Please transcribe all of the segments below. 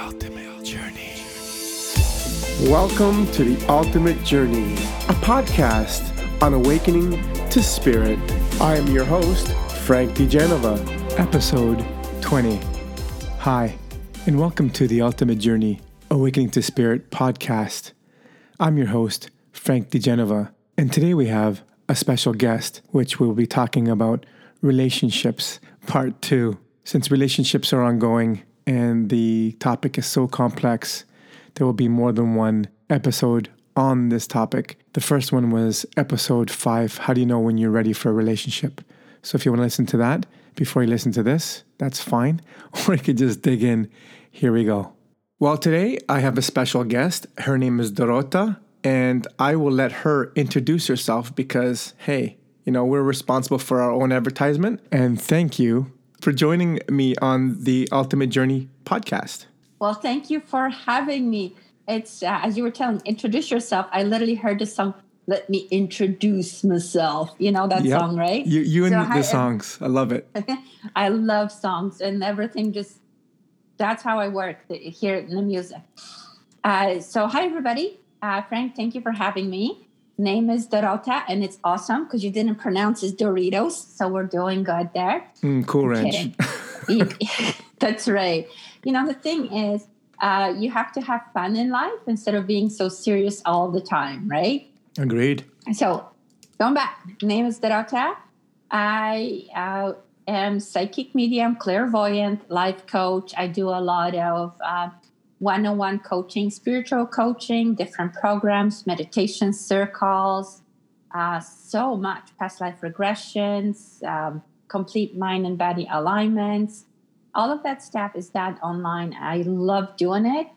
ultimate journey. Welcome to The Ultimate Journey, a podcast on awakening to spirit. I am your host, Frank DeGenova. Episode 20. Hi, and welcome to The Ultimate Journey, Awakening to Spirit podcast. I'm your host, Frank DeGenova, and today we have a special guest, which we'll be talking about relationships, part two. Since relationships are ongoing and the topic is so complex, there will be more than one episode on this topic. The first one was episode five How do you know when you're ready for a relationship? So if you want to listen to that before you listen to this, that's fine. Or you could just dig in. Here we go. Well, today I have a special guest. Her name is Dorota, and I will let her introduce herself because, hey, you know, we're responsible for our own advertisement. And thank you for joining me on the Ultimate Journey podcast. Well, thank you for having me. It's uh, as you were telling, introduce yourself. I literally heard the song. Let me introduce myself. You know that yep. song, right? You, you and so the hi, songs. I love it. I love songs and everything. Just that's how I work here in the music. Uh, so, hi everybody. Uh, Frank, thank you for having me. Name is Dorota, and it's awesome because you didn't pronounce it Doritos, so we're doing good there. Mm, cool ranch. That's right. You know, the thing is, uh, you have to have fun in life instead of being so serious all the time, right? Agreed. So, going back, name is Dorota. I uh, am psychic medium, clairvoyant, life coach. I do a lot of uh, one-on-one coaching, spiritual coaching, different programs, meditation circles, uh, so much past life regressions, um, complete mind and body alignments. All of that stuff is done online. I love doing it.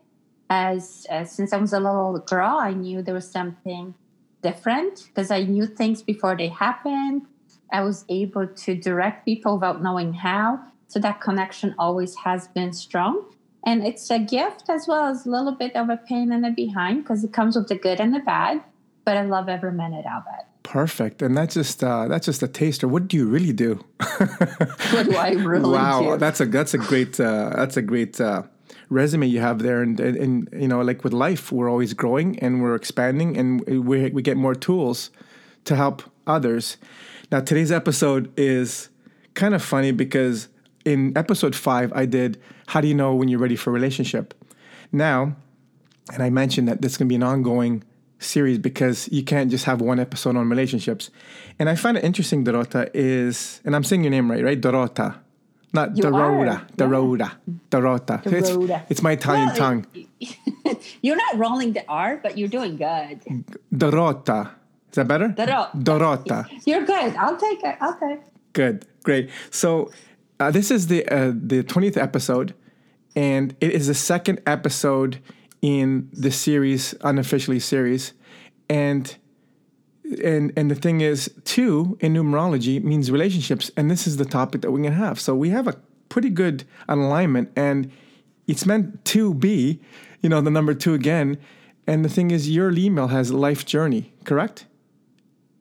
As, as since I was a little girl, I knew there was something different because I knew things before they happened. I was able to direct people without knowing how. So that connection always has been strong. And it's a gift as well as a little bit of a pain in the behind because it comes with the good and the bad. But I love every minute of it. Perfect, and that's just uh, that's just a taster. What do you really do? what do I really wow, do? That's a that's a great uh, that's a great uh, resume you have there. And, and, and you know, like with life, we're always growing and we're expanding, and we we get more tools to help others. Now, today's episode is kind of funny because in episode five, I did how do you know when you're ready for a relationship? Now, and I mentioned that this is going to be an ongoing series because you can't just have one episode on relationships. And I find it interesting, Dorota, is, and I'm saying your name right, right? Dorota. Not you Dorota, Dorota, Dorota. Dorota. It's, it's my Italian well, tongue. you're not rolling the R, but you're doing good. Dorota. Is that better? Dorota. Dorota. You're good. I'll take it. Okay. Good. Great. So uh, this is the uh, the twentieth episode, and it is the second episode in the series, unofficially series, and and and the thing is, two in numerology means relationships, and this is the topic that we're gonna have. So we have a pretty good alignment, and it's meant to be, you know, the number two again. And the thing is, your email has life journey, correct?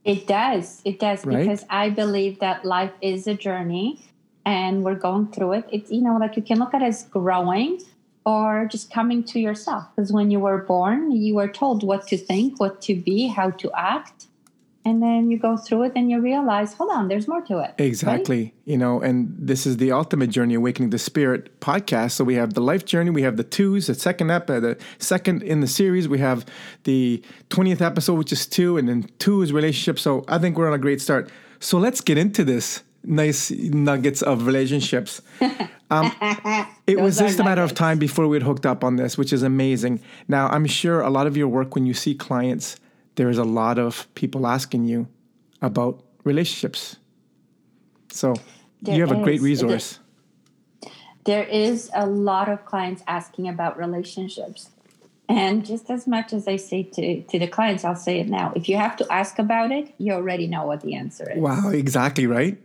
It does. It does right? because I believe that life is a journey and we're going through it. It's, you know, like you can look at it as growing or just coming to yourself. Because when you were born, you were told what to think, what to be, how to act. And then you go through it and you realize, hold on, there's more to it. Exactly. Right? You know, and this is the ultimate journey, Awakening the Spirit podcast. So we have the life journey, we have the twos, the second ep, uh, the second in the series, we have the 20th episode, which is two, and then two is relationship. So I think we're on a great start. So let's get into this nice nuggets of relationships. Um, it was just a matter of time before we had hooked up on this, which is amazing. Now, I'm sure a lot of your work, when you see clients, there is a lot of people asking you about relationships. So there you have is. a great resource. There is a lot of clients asking about relationships. And just as much as I say to, to the clients, I'll say it now. If you have to ask about it, you already know what the answer is. Wow, exactly right.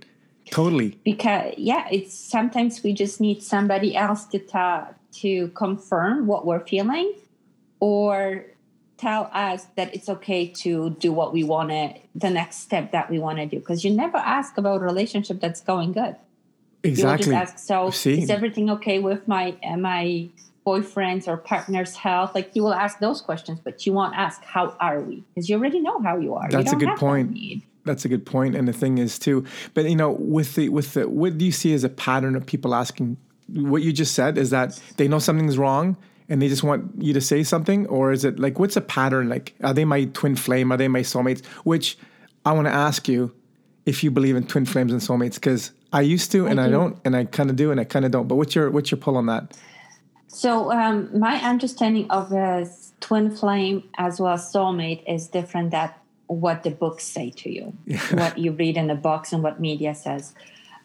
Totally. Because yeah, it's sometimes we just need somebody else to talk to confirm what we're feeling or tell us that it's okay to do what we want to the next step that we want to do because you never ask about a relationship that's going good exactly you just ask so See? is everything okay with my uh, my boyfriend's or partner's health, like you will ask those questions, but you won't ask how are we because you already know how you are. That's you a good point. That's a good point, and the thing is too. But you know, with the with the what do you see as a pattern of people asking? What you just said is that they know something's wrong and they just want you to say something, or is it like what's a pattern? Like, are they my twin flame? Are they my soulmates? Which I want to ask you if you believe in twin flames and soulmates because I used to and I, I don't, and I kind of do and I kind of don't. But what's your what's your pull on that? So um, my understanding of a twin flame as well as soulmate is different than what the books say to you, what you read in the books and what media says.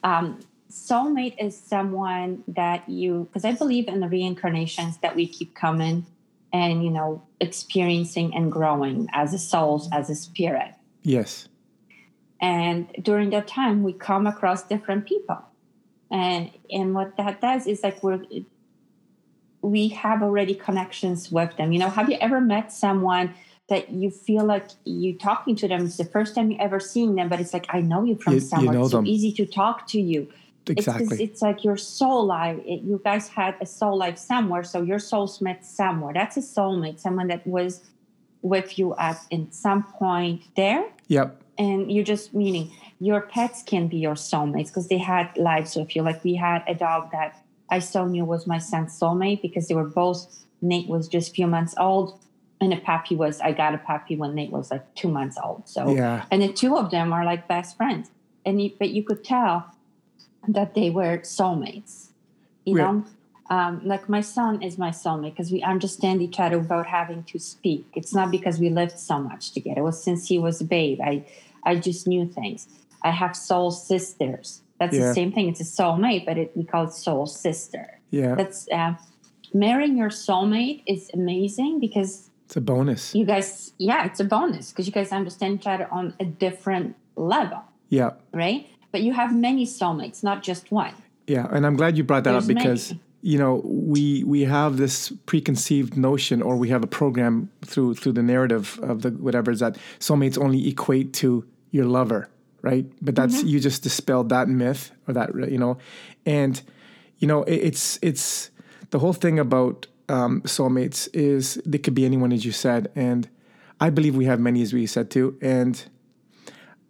Um, soulmate is someone that you, because I believe in the reincarnations that we keep coming and, you know, experiencing and growing as a soul, as a spirit. Yes. And during that time, we come across different people. And, and what that does is like we're we have already connections with them. You know, have you ever met someone that you feel like you talking to them? It's the first time you ever seeing them, but it's like I know you from you, somewhere. You know it's so easy to talk to you. Exactly. It's, it's like your soul life. It, you guys had a soul life somewhere, so your souls met somewhere. That's a soulmate, someone that was with you at in some point there. Yep. And you're just meaning your pets can be your soulmates because they had lives with you. Like we had a dog that I still knew was my son's soulmate because they were both, Nate was just a few months old and a puppy was, I got a puppy when Nate was like two months old. So, yeah. and the two of them are like best friends. And you, but you could tell that they were soulmates, you yeah. know? Um, like my son is my soulmate because we understand each other without having to speak. It's not because we lived so much together. It was since he was a babe. I, I just knew things. I have soul sisters that's yeah. the same thing. It's a soulmate, but it, we call it soul sister. Yeah. That's uh, marrying your soulmate is amazing because it's a bonus. You guys, yeah, it's a bonus because you guys understand each other on a different level. Yeah. Right. But you have many soulmates, not just one. Yeah, and I'm glad you brought that There's up because. Many you know we we have this preconceived notion or we have a program through through the narrative of the whatever is that soulmates only equate to your lover right? But that's mm-hmm. you just dispelled that myth or that you know, and you know it, it's it's the whole thing about um, soulmates is they could be anyone as you said, and I believe we have many as we said too, and.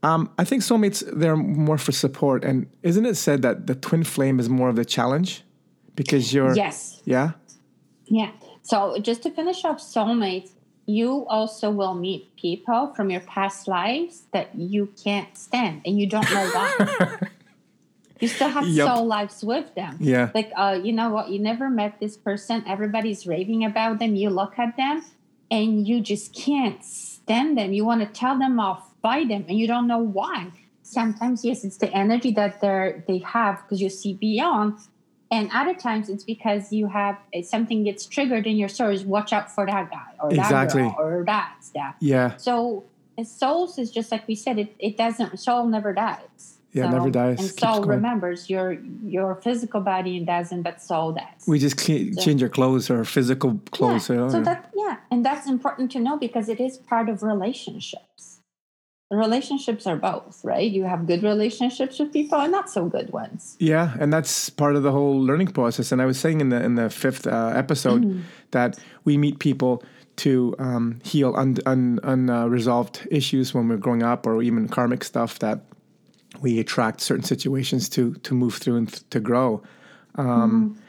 Um, I think soulmates they're more for support, and isn't it said that the twin flame is more of the challenge because you're yes yeah yeah. So just to finish up soulmates, you also will meet people from your past lives that you can't stand and you don't know why. you still have yep. soul lives with them. Yeah. Like, uh, you know what? You never met this person. Everybody's raving about them. You look at them and you just can't stand them. You want to tell them off by them and you don't know why. Sometimes, yes, it's the energy that they're, they have because you see beyond and other times it's because you have something gets triggered in your stories. Watch out for that guy or exactly. that girl or that stuff. Yeah. So souls is just like we said. It it doesn't. Soul never dies. Yeah, so, never dies. And soul remembers your your physical body doesn't, but soul does. We just so, change your clothes or physical clothes. Yeah. So that yeah, and that's important to know because it is part of relationships relationships are both right you have good relationships with people and not so good ones yeah and that's part of the whole learning process and i was saying in the in the fifth uh, episode mm-hmm. that we meet people to um, heal unresolved un, uh, issues when we're growing up or even karmic stuff that we attract certain situations to to move through and th- to grow um, mm-hmm.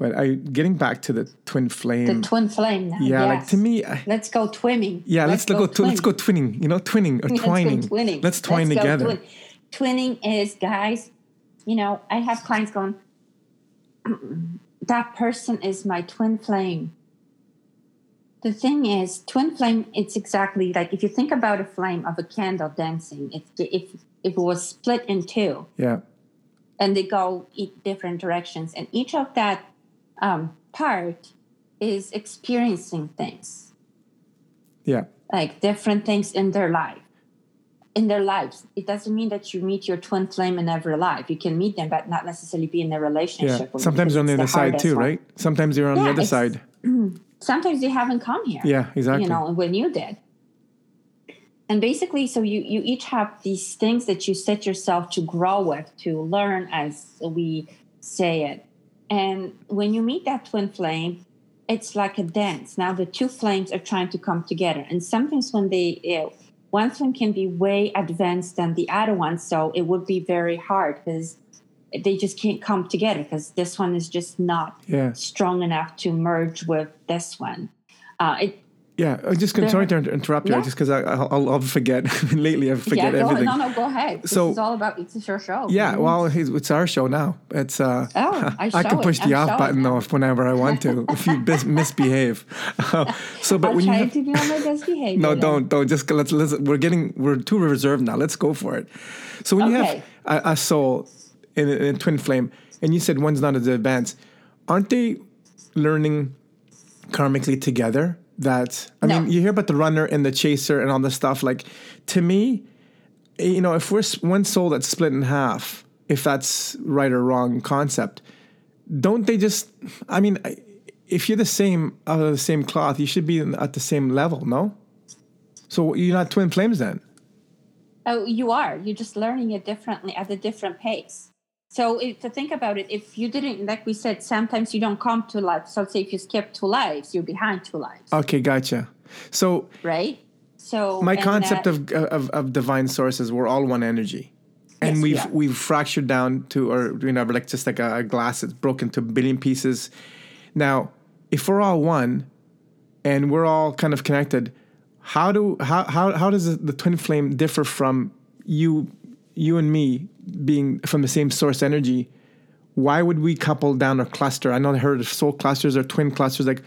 But I getting back to the twin flame. The twin flame. Now. Yeah, yes. like to me. I, let's go twinning. Yeah, let's, let's go, go let's go twinning. You know, twinning or let's twining. twinning. Let's twine let's together. Twin. Twinning is, guys. You know, I have clients going. that person is my twin flame. The thing is, twin flame. It's exactly like if you think about a flame of a candle dancing. If if if it was split in two. Yeah. And they go in different directions, and each of that um, part is experiencing things. Yeah. Like different things in their life. In their lives. It doesn't mean that you meet your twin flame in every life. You can meet them, but not necessarily be in a relationship. Yeah. Sometimes they're on the other side too, one. right? Sometimes they're on yeah, the other side. Sometimes they haven't come here. Yeah, exactly. You know, when you did. And basically, so you, you each have these things that you set yourself to grow with, to learn, as we say it. And when you meet that twin flame, it's like a dance. Now the two flames are trying to come together, and sometimes when they you know, one flame can be way advanced than the other one, so it would be very hard because they just can't come together because this one is just not Yeah. strong enough to merge with this one. Uh, it Yeah, I'm just sorry to interrupt you, Yeah. just because I'll, I'll, I'll forget. Lately, I forget yeah, go, everything. no, no, go ahead. So- it's all about it's your show. Yeah, well, it's it's our show now. It's uh, Oh, I can push it. the I'm off button it. though whenever I want to. if you bis- misbehave, so but I'll when you try have, to be on my best behavior. no, then. don't don't just let's, let's we're getting we're too reserved now. Let's go for it. So when you have a, a soul in a, in a twin flame, and you said one's not as advanced, aren't they learning karmically together? That I No. mean, you hear about the runner and the chaser and all this stuff. Like to me, eh, you know, if we're one soul that's split in half, if that's right or wrong concept, don't they just? I mean, if you're the same out of the same cloth, you should be at the same level, no? So you're not twin flames then? Oh, you are. You're just learning it differently at a different pace. So if, to think about it, if you didn't, like we said, sometimes you don't come to life. So say if you skip two lives, you're behind two lives, Okay, gotcha. So right? So my concept that- of, of of divine sources, we're all one energy, and Yes, we we've we've fractured down to, or you know, like just like a, a glass that's broken to a billion pieces. Now, if we're all one, and we're all kind of connected, how do how how how does the twin flame differ from you you and me being from the same source energy? Why would we couple down or cluster? I know I heard of soul clusters or twin clusters. Like,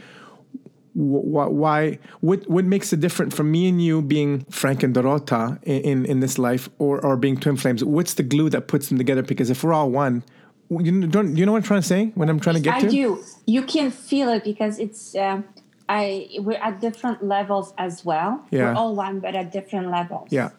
wh- wh- why? What what makes it different from me and you being Frank and Dorota in, in, in this life, or or being twin flames? What's the glue that puts them together? Because if we're all one, you know, don't you know what I'm trying to say? What I'm trying to get I to? do. You can feel it because it's. Um, I we're at different levels as well. Yeah. We're all one, but at different levels. Yeah,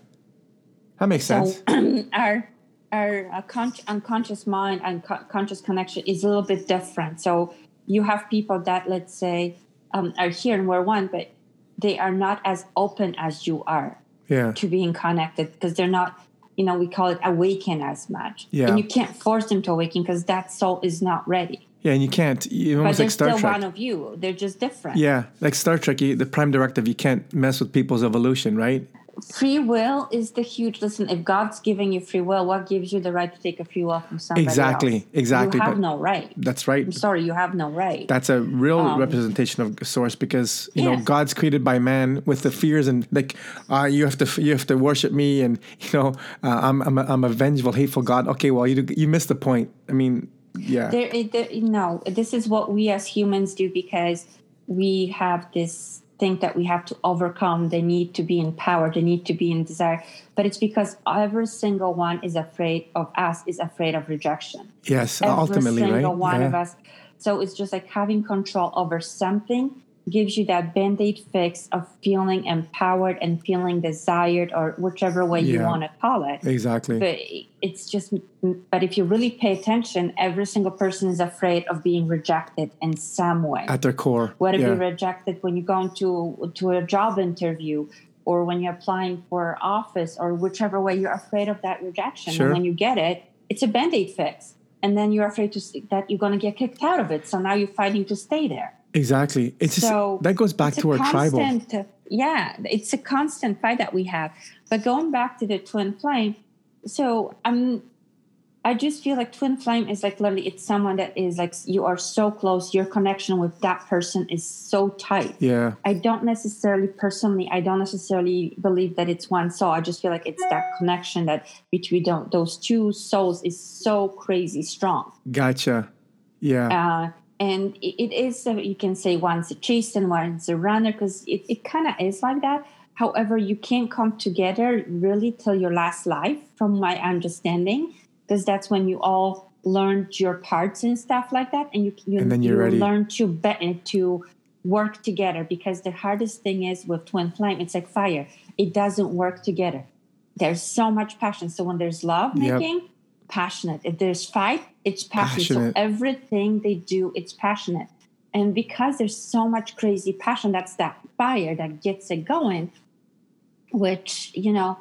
that makes sense. So our our uh, con- unconscious mind and co- conscious connection is a little bit different. So you have people that let's say um, are here and we're one, but they are not as open as you are yeah, to being connected because they're not. You know, we call it awaken as much. Yeah. And you can't force them to awaken because that soul is not ready. yeah, and you can't. You But almost they're like Star still Trek. one of you. They're just different. Yeah, like Star Trek, you, the prime directive, you can't mess with people's evolution, right? Free will is the huge listen. If God's giving you free will, what gives you the right to take a free will from somebody Exactly, else? exactly, You have but- no right. That's right. I'm sorry, you have no right. That's a real Um, representation of source because you know God's created by man with the fears and like uh, you have to you have to worship me and you know uh, I'm I'm a, I'm a vengeful hateful God. Okay, well you you missed the point. I mean, yeah, there, there, no, this is what we as humans do because we have this thing that we have to overcome. They need to be empowered. They need to be in desire. But it's because every single one is afraid of us, is afraid of rejection. yes, every ultimately, single one yeah. of us. So it's just like having control over something gives you that band-aid fix of feeling empowered and feeling desired or whichever way you want to call it. Exactly. But it's just but if you really pay attention, every single person is afraid of being rejected in some way. At their core. Whether yeah. you're rejected when you go into to a job interview or when you're applying for office or whichever way you're afraid of that rejection. Sure. And when you get it, it's a band-aid fix. And then you're afraid to that you're going to get kicked out of it. So now you're fighting to stay there. Exactly. It's just So that goes back to our tribal. Yeah, it's a constant fight that we have. But going back to the twin flame, so I'm, I just feel like twin flame is like literally it's someone that is like you are so close. Your connection with that person is so tight. Yeah. I don't necessarily personally, I don't necessarily believe that it's one soul. I just feel like it's that connection that between tho- those two souls is so crazy strong. Gotcha. Yeah. Uh, and it, is, a, you can say one's a chaser and one's a runner because it, it kind of is like that. However, you can't come together really till your last life, from my understanding, because that's when you all learned your parts and stuff like that, and you you, And then you're you ready. learn to be, to work together. Because the hardest thing is with twin flame, it's like fire; it doesn't work together. There's so much passion. So when there's love Yep. Passionate. If there's fight, it's passionate. Passionate. So everything they do, it's passionate. And because there's so much crazy passion, that's that fire that gets it going, which, you know,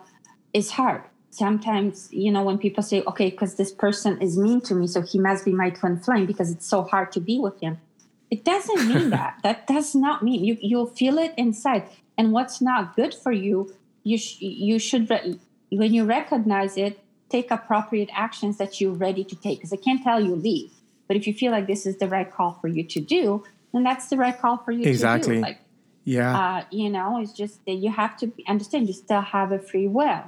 is hard. Sometimes, you know, when people say, okay, because this person is mean to me, so he must be my twin flame because it's so hard to be with him. It doesn't mean that. That does not mean you. You'll feel it inside, and what's not good for you, you sh- you should re- when you recognize it, take appropriate actions that you're ready to take. Because I can't tell you leave, but if you feel like this is the right call for you to do, then that's the right call for you Exactly. to do. Like Yeah. uh, you know, it's just that you have to understand you still have a free will.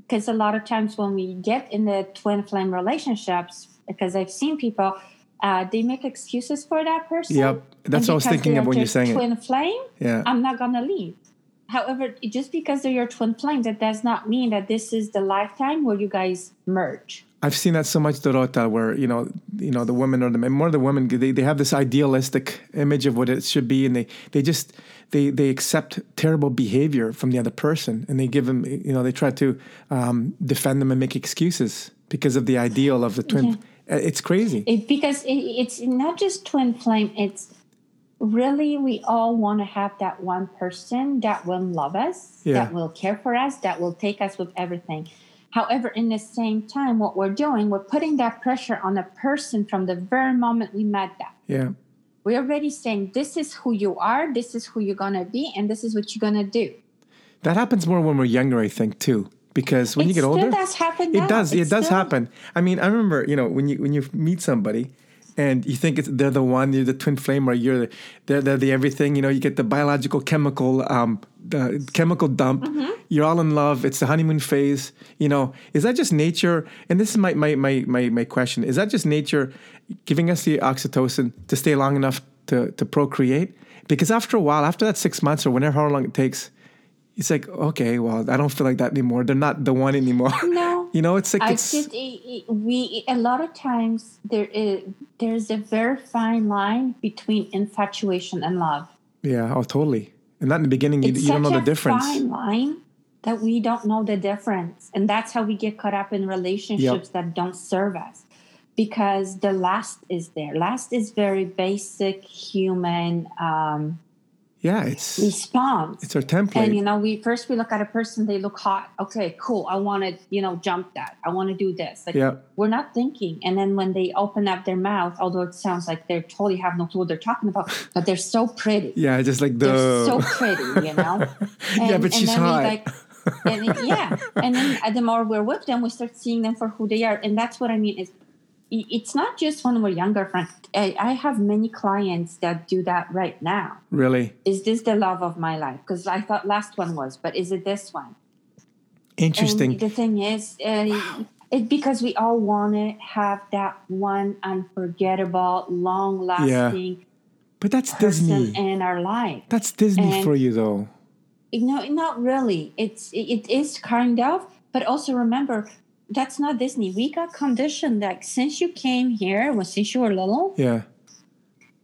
Because a lot of times when we get in the twin flame relationships, because I've seen people, uh, they make excuses for that person. Yep. That's what I was thinking of when you're saying it. twin flame. Yeah. I'm not gonna leave. However, just because they're your twin flame, that does not mean that this is the lifetime where you guys merge. I've seen that so much, Dorota, where you know, you know, the women or the men, more the women, they, they have this idealistic image of what it should be, and they they just they they accept terrible behavior from the other person, and they give them, you know, they try to um, defend them and make excuses because of the ideal of the twin. It's crazy. It, because it, it's not just twin flame, it's really we all want to have that one person that will love us, Yeah. that will care for us, that will take us with everything. However, in the same time, what we're doing, we're putting that pressure on a person from the very moment we met them. yeah, We're already saying, this is who you are, this is who you're going to be, and this is what you're going to do. that happens more when we're younger, I think, too. Because when it you get older, does happen it does. It, It's does still- happen. I mean, I remember, you know, when you when you meet somebody and you think it's, they're the one, you're the twin flame, or you're the, they're, they're the everything. You know, you get the biological chemical um, the chemical dump. Mm-hmm. You're all in love. It's the honeymoon phase. You know, is that just nature? And this is my my my my, my question: Is that just nature giving us the oxytocin to stay long enough to to procreate? Because after a while, after that six months or whenever how long it takes. It's like okay, well, I don't feel like that anymore. They're not the one anymore. No. You know, it's like I it's did. i- i- We a lot of times there is there's a very fine line between infatuation and love. yeah, oh totally. And not in the beginning, you, you don't know such the a difference. fine line that we don't know the difference, and that's how we get caught up in relationships that don't serve us. Because the last is there. Last is very basic human um, Yeah, it's response. it's our template. And you know, we first we look at a person, they look hot. Okay, cool. I want to, you know, jump that. I want to do this. Like Yeah. we're not thinking. And then when they open up their mouth, although it sounds like they totally have no clue what they're talking about, but they're so pretty. yeah, just like the They're so pretty, you know. Yeah, but she's then hot. like, and it- yeah, and then uh, the more we're with them, we start seeing them for who they are, and that's what I mean. Is it's not just when we're younger, friends. I, I have many clients that do that right now really is this the love of my life? Because I thought last one was, but is it this one? interesting. And the thing is, uh, it because we all want to have that one unforgettable, long-lasting Yeah. but that's Disney. in our life. That's Disney and- for you, though. No, not really. It's it, it is kind of, but also remember. That's not Disney. We got conditioned that since you came here, well, since you were little, Yeah.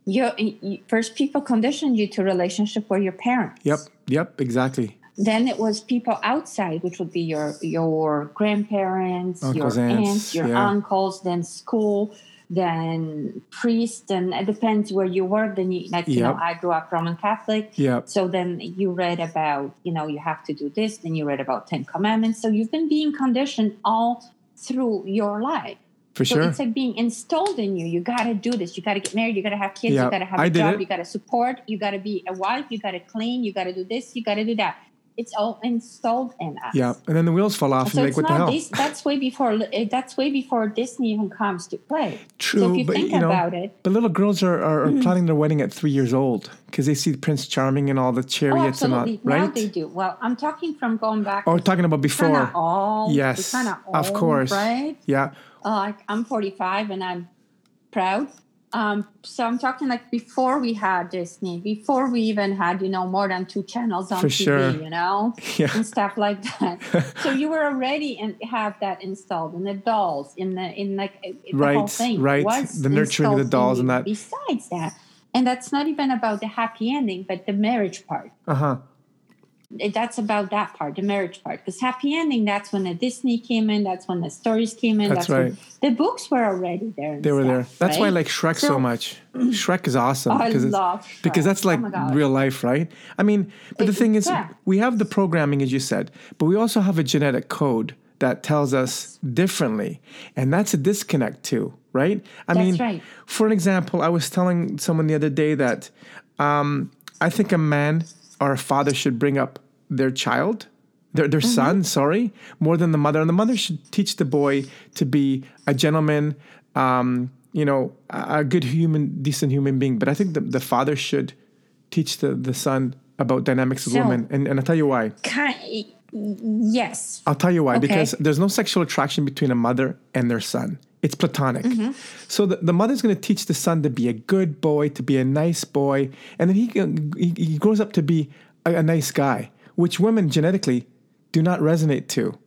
you, you first people conditioned you to relationship with your parents. Yep. Yep. Exactly. then it was people outside which would be your your grandparents Uncles, your aunts, aunts, your yeah. uncles then school then priest and it depends where you were then you like you know i grew up roman catholic Yep. so then you read about you know you have to do this then you read about 10 commandments so you've been being conditioned all through your life For so sure. it's like being installed in you. You got to do this. You got to get married. You got to have kids. Yeah, you got to have I a job. it. You got to support. You got to be a wife. You got to clean. You got to do this. You got to do that. It's all installed in us. Yeah. And then the wheels fall off, So and it's like, what the hell? this. That's way before. eh, That's way before Disney even comes to play. True, So if you but think you know, about it, but little girls are, are, are Mm-hmm. planning their wedding at three years old because they see Prince Charming and all the oh, chariots and all, absolutely. Now right? they do. Well, I'm talking from going back. Oh, talking about before. Old. Yes, Kinda of course. Right. Yeah. uh, like I'm 45 and I'm proud. Um, so I'm talking like before we had Disney, before we even had, you know, more than two channels on For TV, sure. you know, Yeah. and stuff like that. so you were already and have that installed in the dolls, in the in like uh, the whole Right, thing. right. The nurturing of the dolls and that. Besides that, and that's not even about the happy ending, but the marriage part Uh huh. It- that's about that part, the marriage part. Because happy ending, that's when the Disney came in, that's when the stories came in. That's when right. the books were already there. They were there. stuff, That's why I like Shrek so, So- much. Shrek is awesome. I because it's- love because that's like Oh real life, right? I mean, but the thing is, yeah. we have the programming, as you said, but we also have a genetic code that tells us differently. And that's a disconnect too, right? I That's mean, right. for an example, I was telling someone the other day that um, I think a man or a father should bring up their child, their, their son, sorry, more than the mother. And the mother should teach the boy to be a gentleman, um, you know, a, good human, decent human being. But I think the, the father should teach the, the son about dynamics of So- women. And, and I'll tell you why. Yes. I'll tell you why. Okay. Because there's no sexual attraction between a mother and their son. It's platonic. Mm-hmm. So the, the mother's going to teach the son to be a good boy, to be a nice boy, and then he he, he grows up to be a, a nice guy, which women genetically do not resonate to.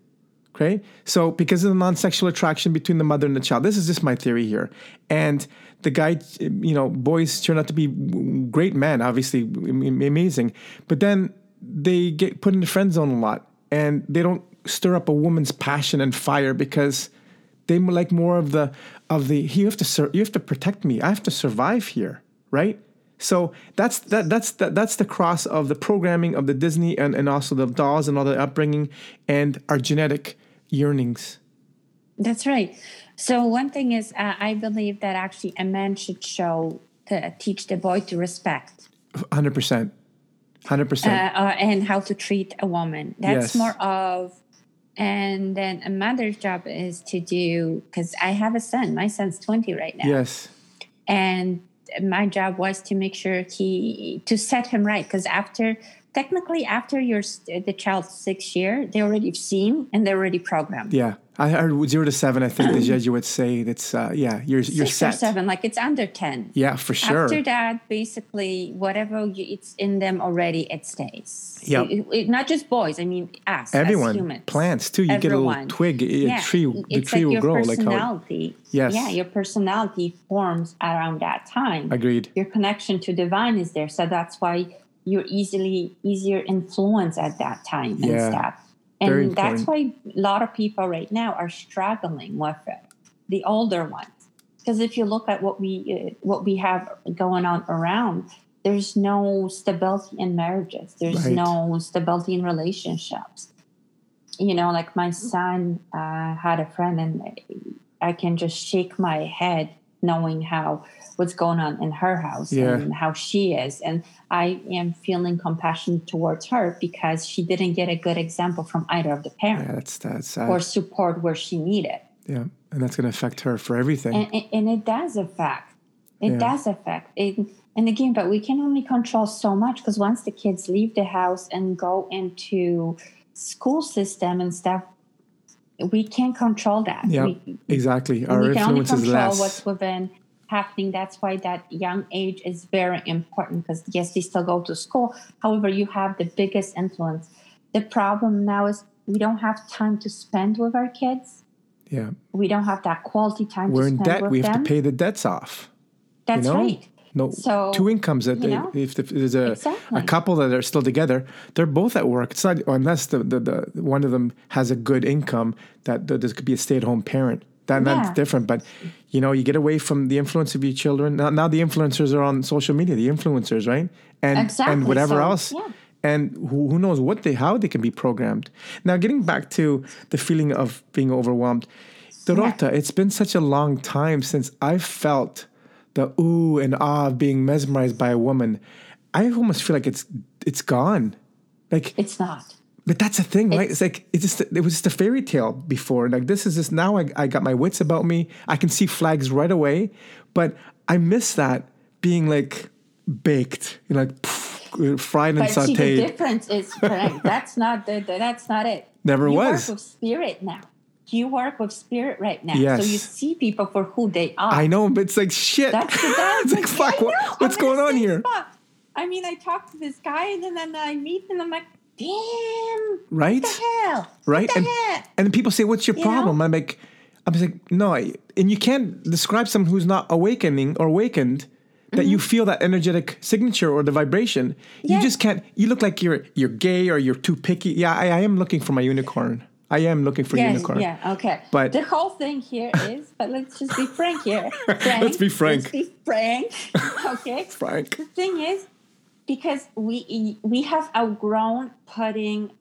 Okay, so because of the non-sexual attraction between the mother and the child, this is just my theory here, and the guy, you know, boys turn out to be great men, obviously amazing, but then they get put in the friend zone a lot, and they don't stir up a woman's passion and fire because they like more of the of the you have to sur- you have to protect me, I have to survive here, right? So that's that that's that, that's the cross of the programming of the Disney and, and also the dolls and all the upbringing and our genetic yearnings. That's right. So one thing is, uh, I believe that actually a man should show to teach the boy to respect Hundred percent, hundred uh, percent. and how to treat a woman. That's Yes. more of, and then a mother's job is to do because I have a son. My son's twenty right now, Yes, and my job was to make sure he to set him right because after technically after your the child's six year they're already seen and they're already programmed. yeah. I heard zero to seven. I think the Jesuits say that's uh, yeah. You're you're Six or seven, like it's under ten. Yeah, for sure. After that, basically, whatever you, it's in them already, it stays. Yep. It- it- not just boys. I mean, us, as Everyone, humans, plants too. You get a little twig, a Yeah, tree. The it's tree like will your grow like how. personality. Yes. Yeah, your personality forms around that time. Agreed. Your connection to divine is there, so that's why you're easily easier influenced at that time Yeah. and stuff. And Very that's why a lot of people right now are struggling with it, the older ones. Because if you look at what we uh, what we have going on around, there's no stability in marriages. There's Right. no stability in relationships. You know, like my son uh, had a friend, and I can just shake my head knowing how what's going on in her house Yeah. and how she is, and I am feeling compassion towards her because she didn't get a good example from either of the parents Yeah, that's that's sad. or support where she needed. yeah, and that's going to affect her for everything. And, and, and it does affect. It Yeah. does affect. It, and again, but we can only control so much because once the kids leave the house and go into school system and stuff, we can't control that. yeah, We, exactly. Our we can only influence is control less. what's within happening. That's why that young age is very important because yes, they still go to school. However, you have the biggest influence. The problem now is we don't have time to spend with our kids. yeah, We don't have that quality time we're in debt. We have them. to pay the debts off. That's you know? right. No, So, two incomes. That you know? if, if there's a Exactly. a couple that are still together, they're both at work. It's not unless the, the, the one of them has a good income that, that there could be a stay at home parent. That that's different. But you know, you get away from the influence of your children. Now, now the influencers are on social media. The influencers, right? And Exactly. and whatever So, else. yeah. And who, who knows what they how they can be programmed. Now, getting back to the feeling of being overwhelmed, Dorota, it's been such a long time since I felt the ooh and ah of being mesmerized by a woman. I almost feel like it's it's gone. Like, It's not. but that's the thing, right? It's like it's just it was just a fairy tale before. Like this is just now I, I got my wits about me. I can see flags right away, but I miss that being like baked, you know, like pff, fried and But see, the difference is that's not the, the- that's not it. Never you was. work with spirit now. You work with spirit right now. Yes. So you see people for who they are. I know, but it's like shit. That's the it's like fuck. What, what's I'm going on here? I mean, I talk to this guy, and then, then I meet, and I'm like, damn, Right? what the hell? right? What and the heck? and then people say, "What's your You problem?" know? I'm like, I'm like, no, I- and you can't describe someone who's not awakening or awakened that you feel that energetic signature or the vibration. You Mm-hmm. Just can't. You look like you're you're gay or you're too picky. Yeah, I, I am looking for my unicorn. I am looking for Yes, unicorn. yeah, okay. But- the whole thing here is, but let's just be frank here. Frank, Let's be frank. Let's be frank. Okay. Frank. The thing is, because we we have outgrown putting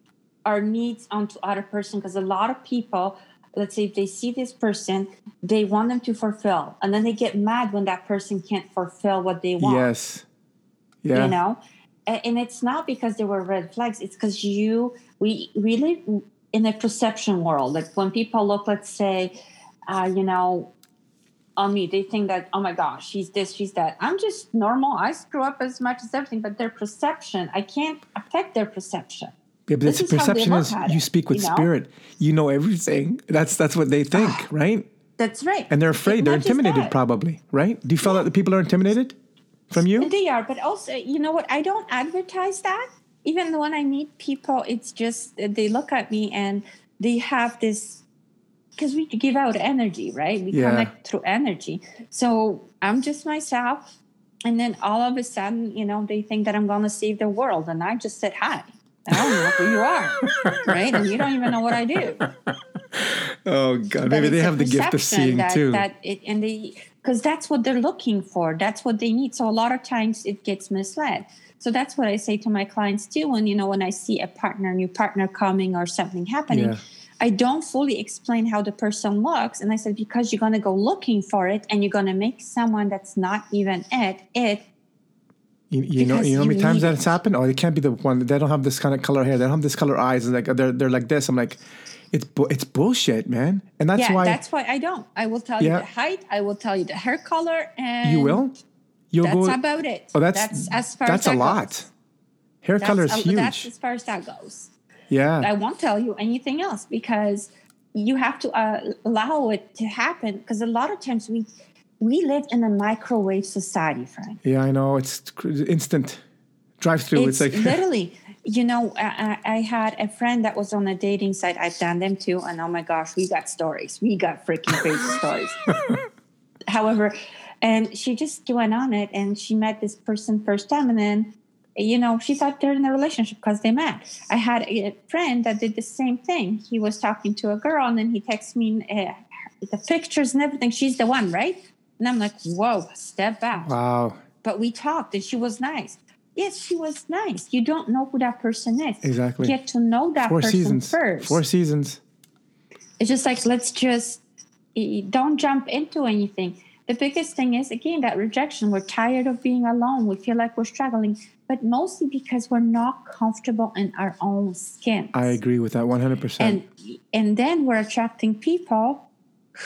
our needs onto other person because a lot of people let's say if they see this person they want them to fulfill and then they get mad when that person can't fulfill what they want Yes. Yeah. you know and it's not because there were red flags it's because you we live in a perception world like when people look let's say uh, you know on me they think that oh my gosh she's this she's that i'm just normal i screw up as much as everything but their perception i can't affect their perception Yeah, but This it's is perception is at you it, speak with you know? spirit. You know everything. That's that's what they think, right? that's right And they're afraid. They're intimidated, probably, right? Do you feel that the people are intimidated from you? They are, but also, you know what? I don't advertise that. Even when I meet people, it's just uh, they look at me and they have this because we give out energy, right? We Yeah. connect through energy. So I'm just myself. And then all of a sudden, you know, they think that I'm going to save the world. And I just said, hi. I don't know who you are, right? And you don't even know what I do. Oh God, But maybe they have the gift of seeing that, too. That it, and they because that's what they're looking for. That's what they need. So a lot of times it gets misled. So that's what I say to my clients too. When you know when I see a partner, new partner coming or something happening, Yeah. I don't fully explain how the person looks, and I said because you're gonna go looking for it, and you're gonna make someone that's not even it it. You, you know, you know how many times that's happened. Oh, they can't be the one. They don't have this kind of color hair. They don't have this color eyes. And like they're they're like this. I'm like, it's bu- it's bullshit, man. And that's yeah, why that's why I don't. I will tell Yeah. you the height. I will tell you the hair color, and you will. You'll That's go. about it. oh, that's that's as far as that's as a lot. goes. Hair That's, color is a- huge. that's as far as that goes. yeah. I won't tell you anything else because you have to uh, allow it to happen. Because a lot of times we we live in a microwave society, Frank. yeah, I know. It's instant drive through. It's, It's, like literally, you know, I I had a friend that was on a dating site. I've done them too, and oh my gosh, we got stories. We got freaking crazy stories. However, and she just went on it, and she met this person first time, and then. You know, she thought they're in a relationship because they met. I had a friend that did the same thing. He was talking to a girl, and then he texted me uh, the pictures and everything. She's the one, right? And I'm like, whoa, step back wow. but we talked and she was nice. Yes, she was nice. You don't know who that person is. Exactly. Get to know that Four person seasons. first. Four seasons. It's just like let's just eh, don't jump into anything. The biggest thing is again that rejection. We're tired of being alone. We feel like we're struggling, but mostly because we're not comfortable in our own skin. I agree with that 100%. and and then we're attracting people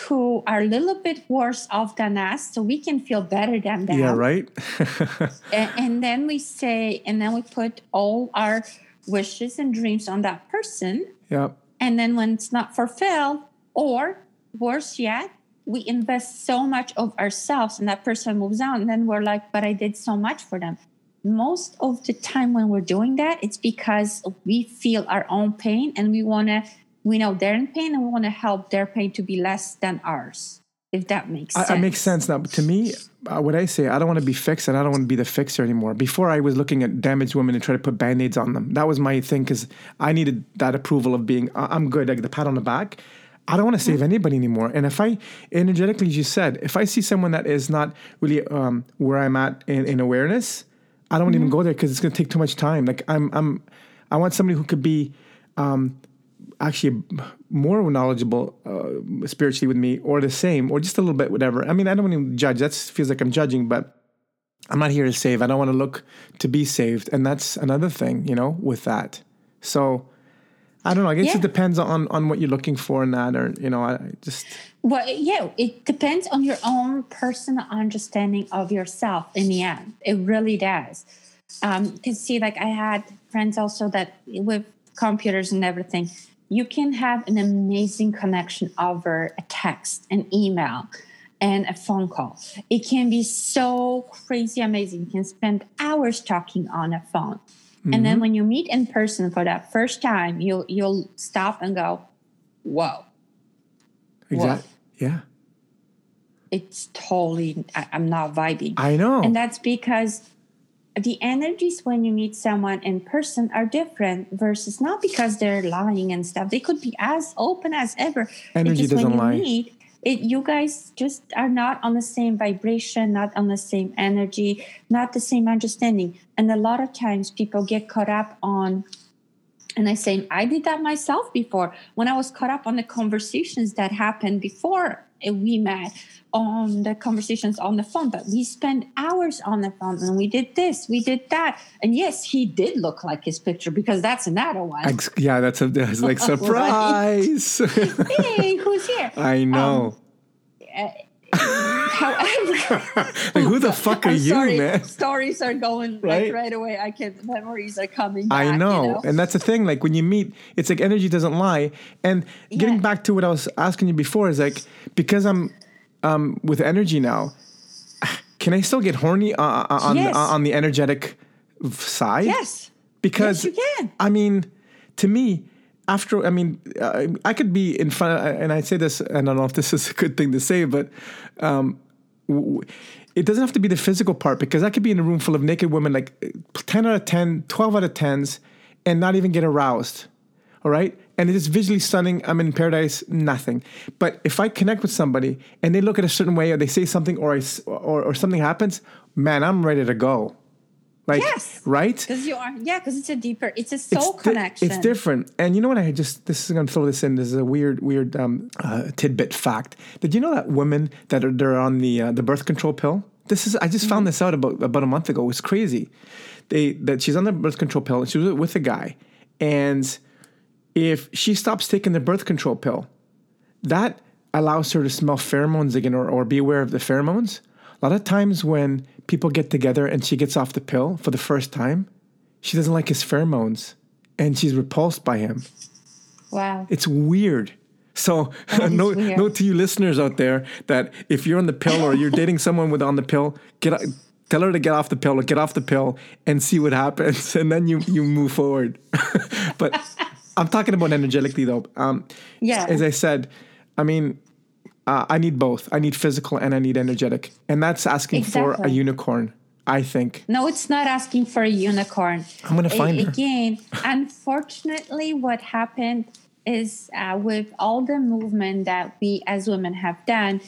who are a little bit worse off than us, so we can feel better than them. yeah, right? and, and then we say and then we put all our wishes and dreams on that person yeah. and then when it's not fulfilled or worse yet we invest so much of ourselves and that person moves on and then we're like but i did so much for them most of the time when we're doing that it's because we feel our own pain and we want to we know they're in pain and we want to help their pain to be less than ours if that makes I, sense it makes sense now. To me, uh, what I say, I don't want to be fixed and I don't want to be the fixer anymore. Before, I was looking at damaged women and try to put band aids on them. That was my thing because I needed that approval of being, I'm good, like the pat on the back. I don't want to save anybody anymore. And if I, energetically, as you said, if I see someone that is not really um, where I'm at in, in awareness, I don't even go there because it's going to take too much time. Like I'm, I'm, I want somebody who could be um, actually more knowledgeable uh, spiritually with me or the same or just a little bit whatever. I mean i don't even judge. That feels like i'm judging but i'm not here to save. I don't want to look to be saved. And that's another thing you know with that. So i don't know i guess Yeah. it depends on on what you're looking for in that or you know i just Well, yeah, it depends on your own personal understanding of yourself in the end. It really does. Um, Because, see, like I had friends also that with computers and everything, you can have an amazing connection over a text, an email, and a phone call. It can be so crazy amazing. You can spend hours talking on a phone. And then mm-hmm. when you meet in person for that first time, you'll you'll stop and go, "Whoa, exactly yeah. It's totally I, i'm not vibing. I know. And that's because the energies when you meet someone in person are different versus not because they're lying and stuff. They could be as open as ever. Energy doesn't lie. meet it you guys just are not on the same vibration not on the same energy not the same understanding. And a lot of times people get caught up on And I say, I did that myself before. When I was caught up on the conversations that happened before we met on the conversations on the phone. But we spent hours on the phone and we did this, we did that. And yes, he did look like his picture because that's another one. Ex- yeah, that's a that's like surprise. hey, who's here? I know. Um, However, like who the fuck are I'm you, sorry, man? Stories are going Right? like right away. I can memories are coming. Back, I know. you know? And that's the thing. Like when you meet, it's like energy doesn't lie. And getting Yeah. back to what I was asking you before is like, because I'm um, with energy now, can I still get horny uh, uh, on, Yes. uh, on the energetic side? yes, Because, Yes, you can. I mean, to me, after, I mean, uh, I could be in front, and I say this, I don't know if this is a good thing to say, but um, w- it doesn't have to be the physical part because I could be in a room full of naked women, like 10 out of 10, 12 out of 10s, and not even get aroused. All right. And it is visually stunning. I'm in paradise, nothing. But if I connect with somebody and they look at a certain way or they say something or, I, or, or something happens, man, I'm ready to go. Like, Yes. right? because you are. Yeah, because it's a deeper. It's a It's soul di- connection. It's different. And you know what? I just this is going to throw this in. This is a weird, weird um, uh, tidbit fact. Did you know that women that are they're on the uh, the birth control pill? This is I just found Mm-hmm. this out about about a month ago. It was crazy. They that she's on the birth control pill. and She was with a guy, and if she stops taking the birth control pill, that allows her to smell pheromones again or, or be aware of the pheromones. A lot of times when people get together and she gets off the pill for the first time, she doesn't like his pheromones and she's repulsed by him. Wow. It's weird. So note, weird. note to you listeners out there that if you're on the pill or you're dating someone with on the pill, get tell her to get off the pill or get off the pill and see what happens, and then you you move forward. but I'm talking about energetically though. Um, Yeah. As I said, I mean, uh, I need both. I need physical and I need energetic, and that's asking for a unicorn. I think No, it's not asking for a unicorn. I'm gonna A- find her. again. unfortunately, what happened is uh, with all the movement that we as women have done,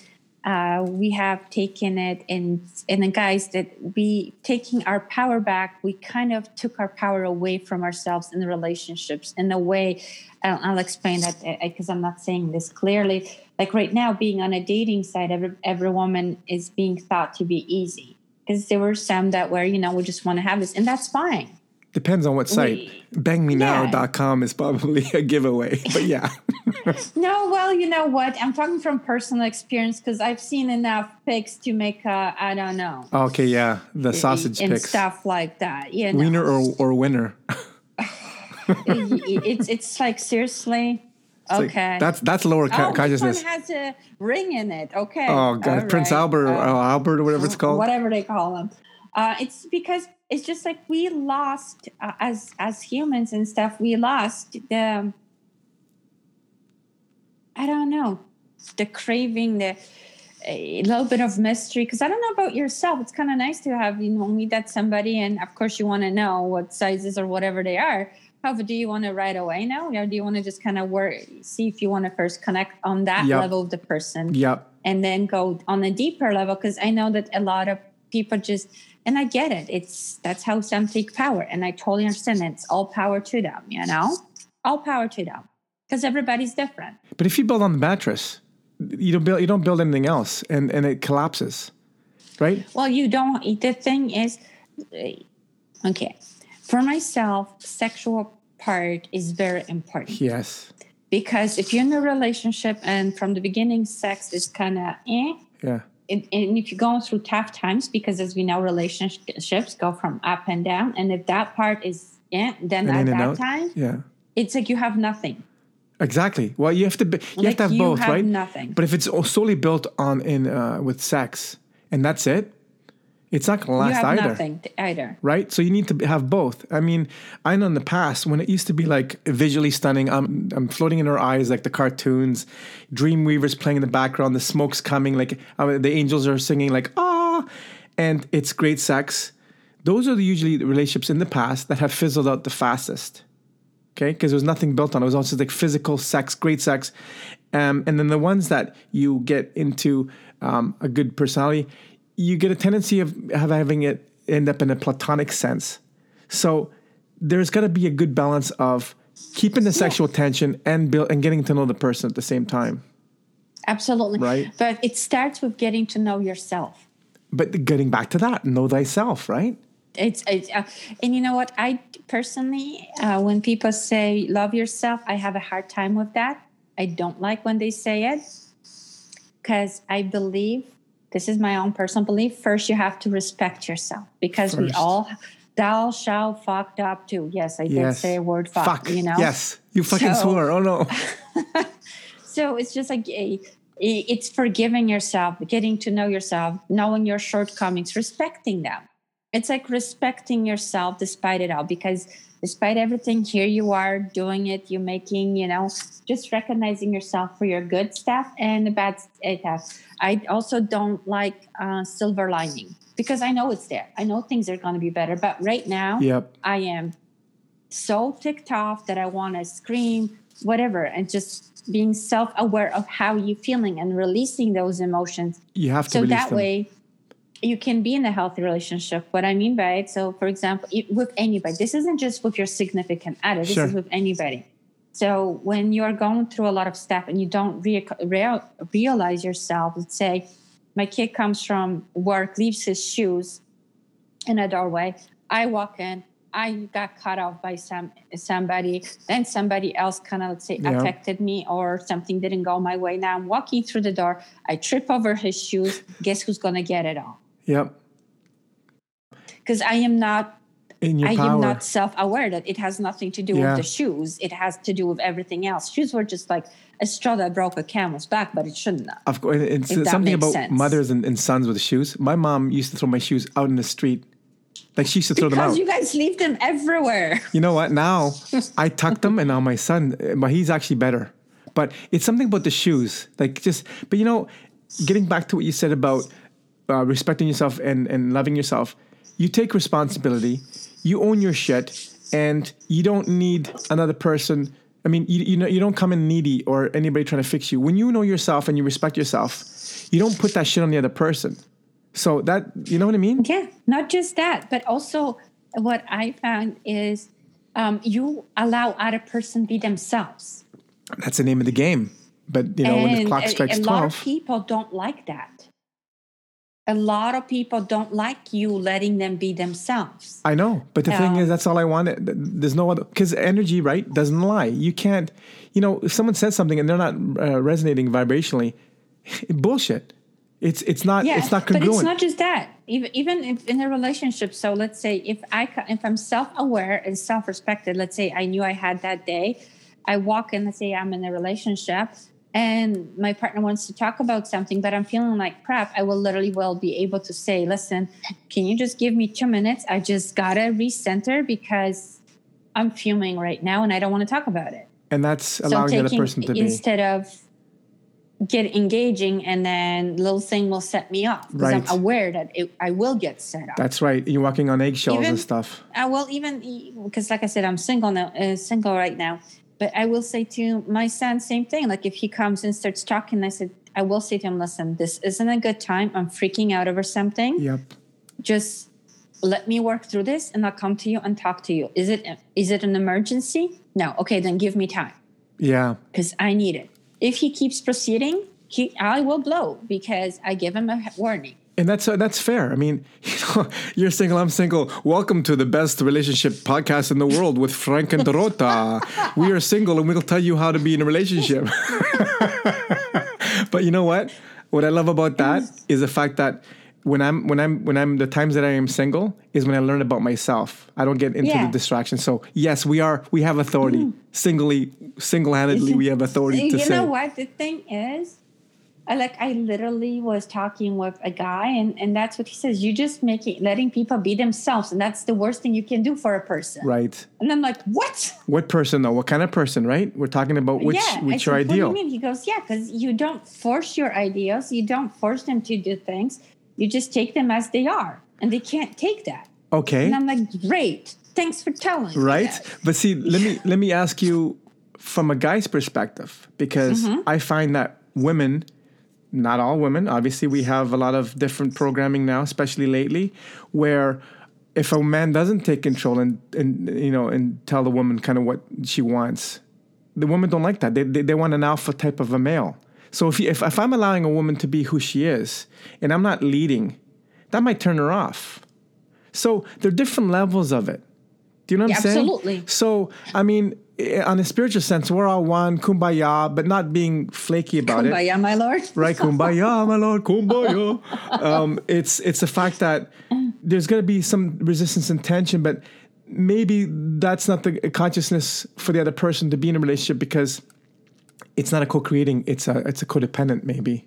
uh, we have taken it and in a guise that we taking our power back. We kind of took our power away from ourselves in the relationships in a way. I'll, I'll explain that because I'm not saying this clearly. Like right now, being on a dating site, every every woman is being thought to be easy because there were some that were you know we just want to have this, and that's fine. Depends on what site. We- Bangmenow.com is probably a giveaway, but yeah. No, well, you know what? I'm talking from personal experience because I've seen enough pics to make a I don't know Okay, yeah, the sausage and picks. stuff like that. You know, Wiener or, or winner. It- it's it's like seriously. It's like, okay, that's that's lower oh, consciousness. This one has a ring in it. Okay. Oh god, All Prince right. Albert or Uh, Albert or whatever it's called. whatever they call them. Uh, it's because it's just like we lost uh, as as humans and stuff. We lost the I don't know the craving, the a little bit of mystery. Because I don't know about yourself. It's kind of nice to have you know meet that somebody, and of course you want to know what sizes or whatever they are. However, do you want to right away now, or do you want to just kind of work, see if you want to first connect on that Yep. level of the person? Yep. and then go on a deeper level because I know that a lot of people just and I get it. It's that's how some take power, and I totally understand. It's all power to them, you know, all power to them because everybody's different. But if you build on the mattress, you don't build you don't build anything else and, and it collapses. Right? Well, you don't. The thing is, okay, for myself, sexual part is very important Yes. because if you're in a relationship and from the beginning, sex is kind of eh. Yeah. And, and if you're going through tough times, because as we know, relationships go from up and down, and if that part is yeah, then And at that out. time, Yeah. it's like you have nothing. Exactly. Well, you have to be, you have to have both, have right? nothing. But if it's solely built on in uh, with sex and that's it, it's not going to last either. nothing either. right? So you need to have both. I mean, I know in the past when it used to be like visually stunning, I'm I'm floating in her eyes like the cartoons, Dreamweavers playing in the background, the smoke's coming, like uh, the angels are singing like ah, and it's great sex. Those are the usually the relationships in the past that have fizzled out the fastest. Okay, because there was nothing built on it. It was also like physical sex, great sex, um, and then the ones that you get into um, a good personality, you get a tendency of, of having it end up in a platonic sense. So there's got to be a good balance of keeping the sexual tension and build and getting to know the person at the same time. Absolutely. Right. But it starts with getting to know yourself. But getting back to that, know thyself, right? It's, it's uh, and you know what? I personally, uh, when people say love yourself, I have a hard time with that. I don't like when they say it because I believe this is my own personal belief. First, you have to respect yourself because we all thou shall fucked up too. Yes, I did Yes. say a word fuck. Fuck. You know. Yes. You fucking So- swore. Oh no. So it's just like a, it's forgiving yourself, getting to know yourself, knowing your shortcomings, respecting them. It's like respecting yourself despite it all, because despite everything, here you are doing it. You're making, you know, just recognizing yourself for your good stuff and the bad stuff. I also don't like uh, silver lining because I know it's there. I know things are going to be better, but right now, Yep. I am so ticked off that I want to scream, whatever, and just being self aware of how you're feeling and releasing those emotions. You have to So release that them. way, you can be in a healthy relationship. What I mean by it, so for example, with anybody, this isn't just with your significant other, this Sure. is with anybody. So when you're going through a lot of stuff and you don't real, realize yourself, let's say my kid comes from work, leaves his shoes in a doorway. I walk in. I got cut off by some somebody. Then somebody else kind of let's say Yeah. affected me, or something didn't go my way. Now I'm walking through the door. I trip over his shoes. Guess who's gonna get it all? Yep. Because I am not. In your I power. am not self-aware that it has nothing to do Yeah. with the shoes. It has to do with everything else. Shoes were just like a straw that broke a camel's back, but it shouldn't have. Of course, it's something about sense. mothers and, and sons with shoes. My mom used to throw my shoes out in the street. Like she used to throw them out. Because out. you guys leave them everywhere. You know what? Now I tuck them, and now my son, but he's actually better. But it's something about the shoes, like just. But you know, getting back to what you said about uh, respecting yourself and and loving yourself, you take responsibility, you own your shit, and you don't need another person. I mean, you you know you don't come in needy or anybody trying to fix you. When you know yourself and you respect yourself, you don't put that shit on the other person. So that you know what I mean? Yeah, not just that, but also what I found is um, you allow other person be themselves. That's the name of the game. But you know, when the and clock a- strikes a, lot twelve. of people don't like that. A lot of people don't like you letting them be themselves. I know, but the thing Um, is, that's all I wanted. There's no other because energy, right, doesn't lie. You can't, you know, if someone says something and they're not uh, resonating vibrationally, bullshit. It's it's not Yeah, it's not congruent. but it's not just that. Even even if in a relationship. So let's say if I if I'm self aware and self respected. Let's say I knew I had that day. I walk in. Let's say I'm in a relationship, and my partner wants to talk about something, but I'm feeling like crap. I will literally will be able to say, "Listen, can you just give me two minutes? I just gotta recenter because I'm fuming right now, and I don't want to talk about it." and that's allowing the other person to be instead of get engaging and then little thing will set me off because Right. I'm aware that it, I will get set off. That's right. You're walking on eggshells Even- and stuff. I will even because, like I said, I'm single now, uh, single right now. But I will say to my son, same thing. Like if he comes and starts talking, I said, I will say to him, listen, this isn't a good time. I'm freaking out over something. Yep. Just let me work through this, and I'll come to you and talk to you. Is it is it an emergency? No. Okay, then give me time Yeah. because I need it. If he keeps proceeding, he, I will blow because I give him a warning. And that's uh, that's fair. I mean, you know, you're single, I'm single. Welcome to the best relationship podcast in the world with Frank and Dorota. we are single, and we'll tell you how to be in a relationship. but you know what? What I love about that is the fact that when I'm when I'm when I'm the times that I am single is when I learn about myself. I don't get into Yeah. the distraction. So yes, we are we have authority. Singly, single handedly, we have authority to you say. know what the thing is I like I literally was talking with a guy and and that's what he says you just making letting people be themselves and that's the worst thing you can do for a person Right. and I'm like what What person though? What kind of person, right? We're talking about which yeah I which said, your what do you mean he goes yeah because you don't force your ideas you don't force them to do things you just take them as they are and they can't take that Okay. and I'm like great thanks for telling me right that." but see let me let me ask you from a guy's perspective because Mm-hmm. i find that women not all women obviously we have a lot of different programming now especially lately where if a man doesn't take control and and you know and tell the woman kind of what she wants, the women don't like that. They they, they want an alpha type of a male. So if, you, if if I'm allowing a woman to be who she is and I'm not leading, that might turn her off. So there are different levels of it. Do you know what Yeah, I'm saying? absolutely. So I mean, on a spiritual sense, we're all one, kumbaya, but not being flaky about it Kumbaya, my lord. right? Kumbaya, my lord, kumbaya. Um, it's it's the fact that there's going to be some resistance and tension, but maybe that's not the consciousness for the other person to be in a relationship because it's not a co-creating; it's a it's a codependent, maybe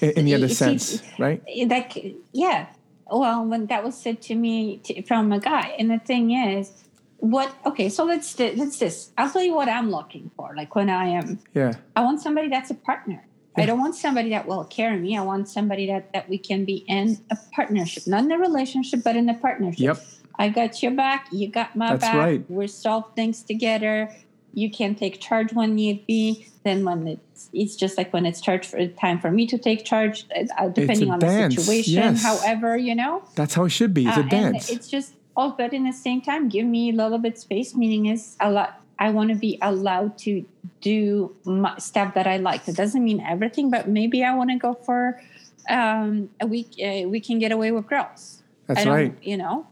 in, in the other see, sense, right? That yeah. Well, when that was said to me t from a guy, and the thing is, what? Okay, so let's let's this. I'll tell you what I'm looking for. Like when I am, Yeah, I want somebody that's a partner. I don't want somebody that will carry me. I want somebody that that we can be in a partnership, not in a relationship, but in a partnership. Yep. I got your back. You got my That's back. right. We solve things together. You can take charge when need be. Then when it's it's just like when it's charge for time for me to take charge, uh, depending on dance, the situation. yes. However, you know, that's how it should be. It's uh, a dance. It's just oh, but in the same time, give me a little bit space. Meaning is a lot. I want to be allowed to do my stuff that I like. That doesn't mean everything, but maybe I want to go for um, a week. Uh, we can get away with girls. That's right. You know,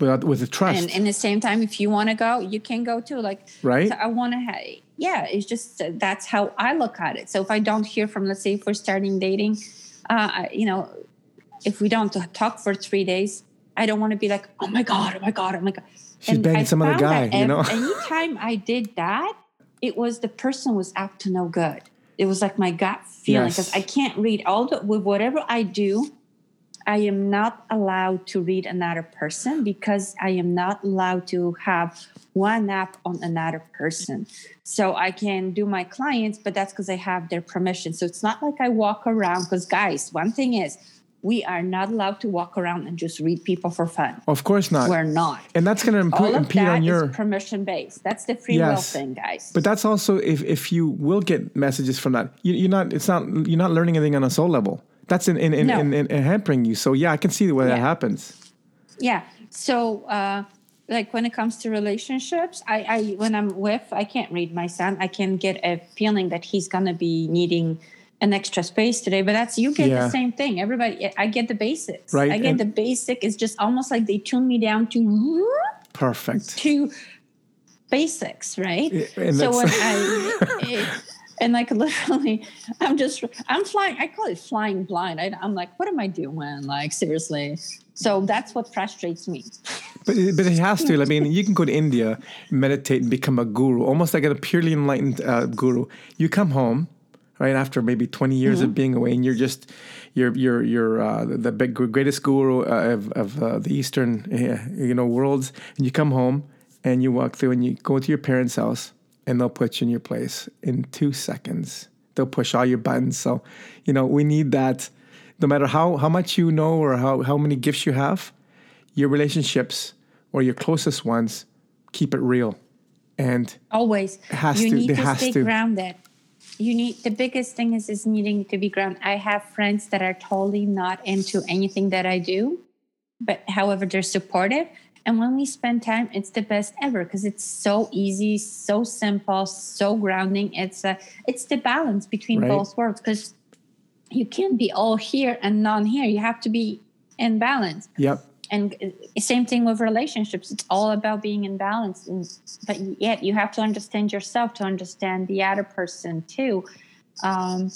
Without with the trust, and in the same time, if you want to go, you can go too. Like, right? so I want to have, yeah, it's just uh, that's how I look at it. So if I don't hear from, let's say, if we're starting dating, uh, you know, if we don't talk for three days, I don't want to be like, oh my god, oh my god, oh my god. She's banging I some other guy, you know? anytime I did that, it was the person was up to no good. It was like my gut feeling because Yes. I can't read all the with whatever I do. I am not allowed to read another person because I am not allowed to have one app on another person. So I can do my clients, but that's because I have their permission. So it's not like I walk around because guys, one thing is we are not allowed to walk around and just read people for fun. of course not. We're not. and that's going to All imp- of impede that on is your permission based. That's the free will thing, guys. But that's also if if you will get messages from that, you, you're not. It's not. You're not learning anything on a soul level. That's in in in, No. in, in, in hampering you. So yeah, I can see where that Yeah. happens. yeah so uh like when it comes to relationships i i when i'm with i can't read my son i can get a feeling that he's gonna be needing an extra space today but that's you get Yeah. the same thing everybody i get the basics Right, i get and- the basic it's just almost like they tune me down to Perfect. to basics right and so when i and like literally i'm just i'm flying i call it flying blind I, i'm like what am i doing like seriously so that's what frustrates me But but it has to. I mean, you can go to India, meditate, and become a guru, almost like a purely enlightened uh, guru. You come home, right after maybe twenty years Mm-hmm. of being away, and you're just you're you're you're uh, the, big greatest guru uh, of of uh, the Eastern uh, you know worlds, and you come home and you walk through and you go to your parents' house, and they'll put you in your place in two seconds. They'll push all your buttons. So, you know, we need that. No matter how how much you know or how how many gifts you have, your relationships or your closest ones keep it real and Always. Has you to- need to has stay to. grounded. You need the biggest thing is is needing to be grounded. I have friends that are totally not into anything that I do, but however they're supportive. And when we spend time, it's the best ever because it's so easy, so simple, so grounding. It's a it's the balance between Right. both worlds because you can't be all here and none here. You have to be in balance yep and same thing with relationships. It's all about being in balance. And, but yet you have to understand yourself to understand the other person too. Um,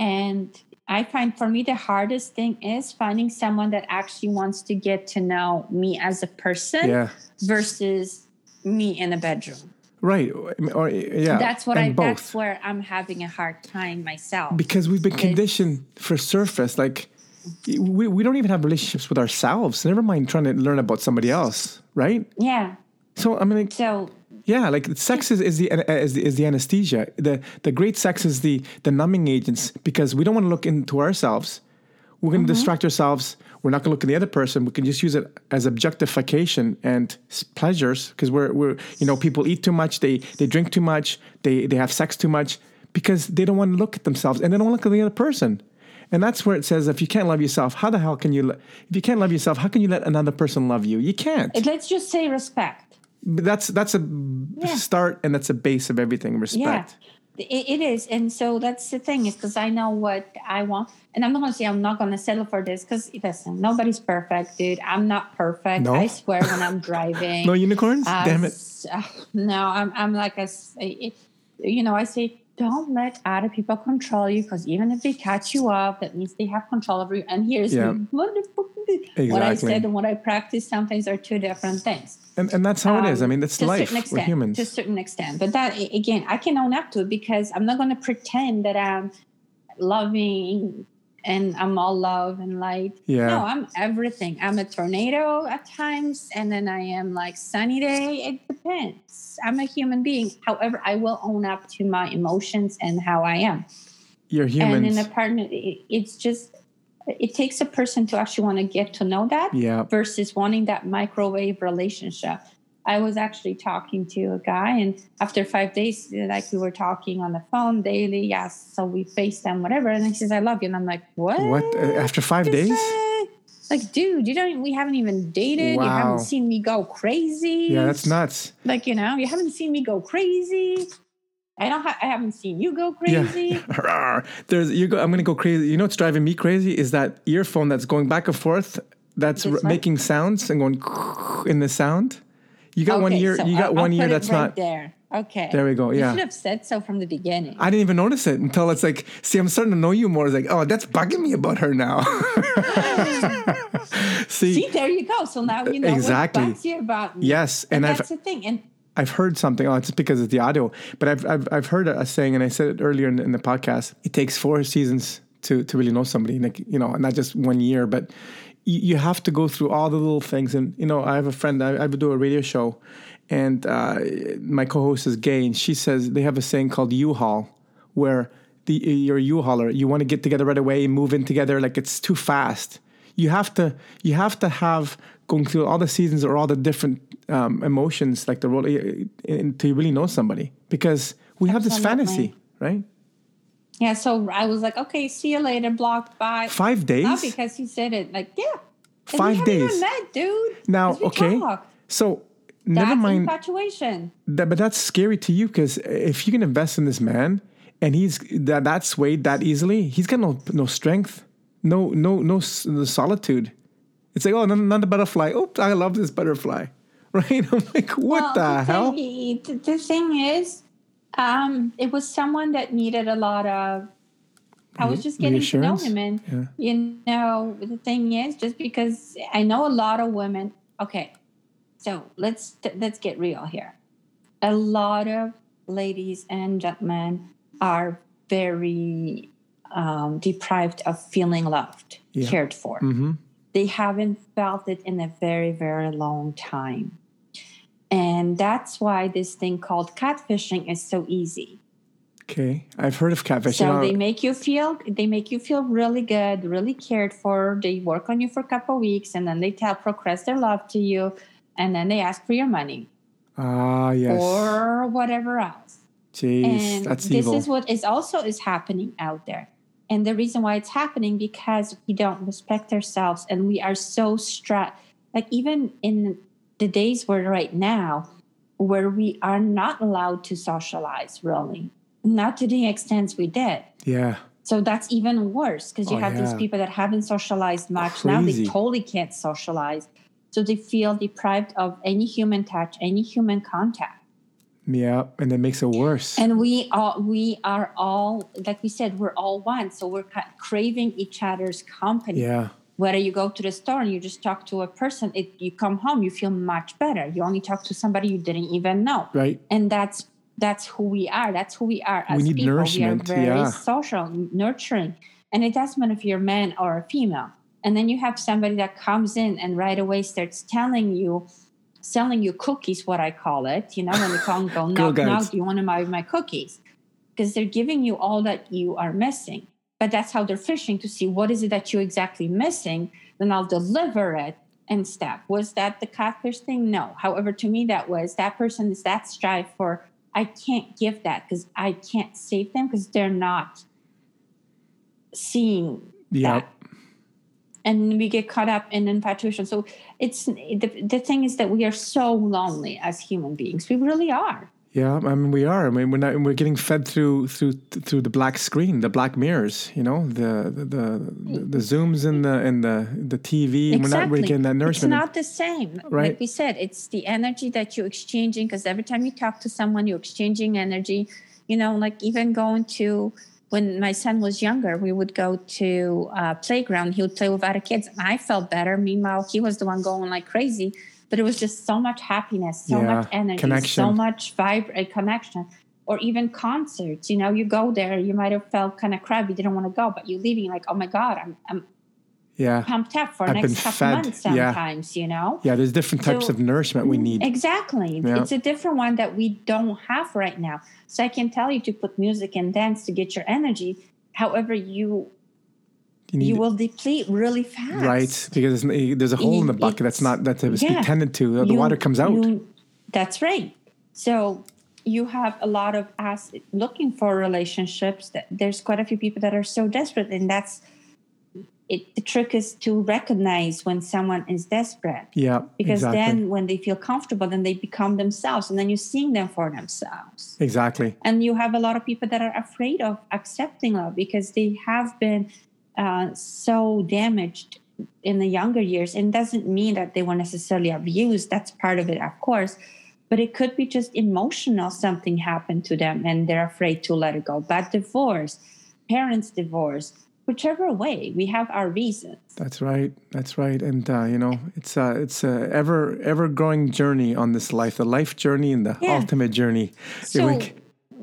and i find for me the hardest thing is finding someone that actually wants to get to know me as a person yeah. versus me in a bedroom. Right. Or yeah. That's what i both. that's where i'm having a hard time myself. Because we've been conditioned for surface like we, we don't even have relationships with ourselves. Never mind trying to learn about somebody else right? Yeah. So i mean like, so yeah like sex is, is the is the, is the anesthesia. The the great sex is the the numbing agents because we don't want to look into ourselves. We're going to distract ourselves. We're not going to look at the other person. We can just use it as objectification and pleasures because we're, we're you know people eat too much. They they drink too much. They they have sex too much because they don't want to look at themselves and they don't look at the other person And that's where it says, if you can't love yourself, how the hell can you? If you can't love yourself, how can you let another person love you? You can't. It- let's just say respect. But that's that's a start, and that's a base of everything. Respect. Yeah, it, it is, and so that's the thing is because I know what I want, and I'm not gonna say I'm not gonna settle for this because listen, nobody's perfect, dude. I'm not perfect. No? I swear when I'm driving. No unicorns. Uh, Damn it. uh, no, I'm I'm like a, you know, I say don't let other people control you because even if they catch you up, that means they have control over you. And here's Yeah. what, fuck what I said and what I practice sometimes are two different things. And and that's how it is. I Um, mean, that's life. certain We're humans. to a certain extent. But that again, I can own up to it because I'm not going to pretend that I'm loving and I'm all love and light. Yeah. No, I'm everything. I'm a tornado at times, and then I am like sunny day. It depends. I'm a human being. However, I will own up to my emotions and how I am. You're human. And in a partner, it- it's just it takes a person to actually want to get to know that yeah. versus wanting that microwave relationship. I was actually talking to a guy, and after five days, like we were talking on the phone daily, yes, so we FaceTime, whatever. And he says, I love you. And I'm like, what? What? After five days? Like, dude, you don't, we haven't even dated. You haven't seen me go crazy. Yeah, that's nuts. Like, you know, you haven't seen me go crazy. I don't, ha- I haven't seen you go crazy. Yeah. There's you go. I'm gonna go crazy. You know what's driving me crazy is that earphone that's going back and forth. That's r- making sounds and going in the sound. You got one year. so you got I'll- one I'll ear put it that's right not. there. Okay. There we go, Yeah. You should have said so from the beginning. I didn't even notice it until it's like, see, I'm starting to know you more. It's like, oh, that's bugging me about her now. see, See, there you go. So now you know Exactly. what bugs you about me. yes, and, and I've that's the thing. And I've heard something. Oh, it's because it's the audio. But I've I've, I've heard a, a saying, and I said it earlier in, in the podcast. It takes four seasons to to really know somebody. Like you know, not just one year, but you, you have to go through all the little things. And you know, I have a friend. I, I would do a radio show, and uh, my co-host is gay, and she says they have a saying called U-Haul, where the you're a U-Hauler. You want to get together right away, move in together. Like it's too fast. You have to you have to have going through all the seasons or all the different um, emotions, like the role, uh, to really know somebody. Because we have this fantasy, right? Yeah, so I was like, okay, see you later, blocked by. Five days. Not because he said it. Like, yeah. Five days. Met, dude. Now, okay. talk. So never That's mind. infatuation. That, but that's scary to you because if you can invest in this man and he's that that swayed that easily, he's got no no strength, no no no, no solitude. It's like oh, not, not a butterfly. Oh, I love this butterfly, right? I'm like, what Well, the hell? Thing, the, the thing is, um, it was someone that needed a lot of. I was just getting to know him, and Yeah. you know, the thing is, just because I know a lot of women. Okay, so let's let's get real here. A lot of ladies and gentlemen are very um, deprived of feeling loved, Yeah. cared for hmm they haven't felt it in a very very long time and that's why this thing called catfishing is so easy. Okay, I've heard of catfishing. so they make you feel they make you feel really good really cared for. They work on you for a couple weeks and then they tell progress their love to you and then they ask for your money. Ah yes, or whatever else. Jeez, and that's this evil. is what is also is happening out there. And the reason why it's happening because we don't respect ourselves and we are so stressed like even in the days we're right now where we are not allowed to socialize really. Not to the extent we did. Yeah, so that's even worse because you Oh, have these people that haven't socialized much. Now they totally can't socialize. So they feel deprived of any human touch any human contact. Yeah, and it makes it worse. and we are we are all like we said we're all one. So we're craving each other's company. Yeah, whether you go to the store and you just talk to a person it, you come home you feel much better. You only talk to somebody you didn't even know. Right. and that's that's who we are. That's who we are We as need people. Nourishment, we are very yeah. social nurturing. And it doesn't matter if you're a man or a female. And then you have somebody that comes in and right away starts telling you selling you cookies what i call it you know when you call and go knock knock do you want to buy my cookies? Because they're giving you all that you are missing but that's how they're fishing to see what is it that you're exactly missing then i'll deliver it and stuff was that the catfish thing no however to me that was that person is that strive for i can't give that because i can't save them because they're not seeing Yeah. And we get caught up in infatuation. So it's the, the thing is that we are so lonely as human beings. We really are. Yeah, I mean we are. I mean we're not. We're getting fed through through through the black screen, the black mirrors. You know, the the the, the zooms in the in the the TV. Exactly. We're not really getting that nourishment. It's not the same. Right. Like we said, it's the energy that you're exchanging. Because every time you talk to someone, you're exchanging energy. You know, like even going to when my son was younger, we would go to a playground. He would play with other kids, and I felt better. Meanwhile, he was the one going like crazy but it was just so much happiness, so Yeah, much energy, connection. so much vibrant connection. Or even concerts, you know, you go there, you might have felt kind of crabby, didn't want to go, but you're leaving like, oh my God, I'm, I'm yeah, pumped up for I've next couple fed, months yeah. sometimes, you know? yeah. There's different types So- of nourishment we need. Exactly. Yeah. It's a different one that we don't have right now. So I can tell you to put music and dance to get your energy. However, you You you will deplete really fast. right because there's, eh, there's a hole in the bucket that's not that's yeah. tended to. The You- water comes out. you- that's right. So you have a lot of us looking for relationships. That there's quite a few people that are so desperate, and that's it. The trick is to recognize when someone is desperate, yeah, because exactly. then when they feel comfortable, then they become themselves, and then you're seeing them for themselves. exactly. And you have a lot of people that are afraid of accepting love because they have been uh, so damaged in the younger years. And doesn't mean that they were necessarily abused. That's part of it, of course. But it could be just emotional. Something happened to them and they're afraid to let it go. But divorce, parents divorce, whichever way, we have our reasons. That's right. That's right. And uh, you know, it's uh, it's a ever ever growing journey on this life, the life journey and the Yeah. ultimate journey. So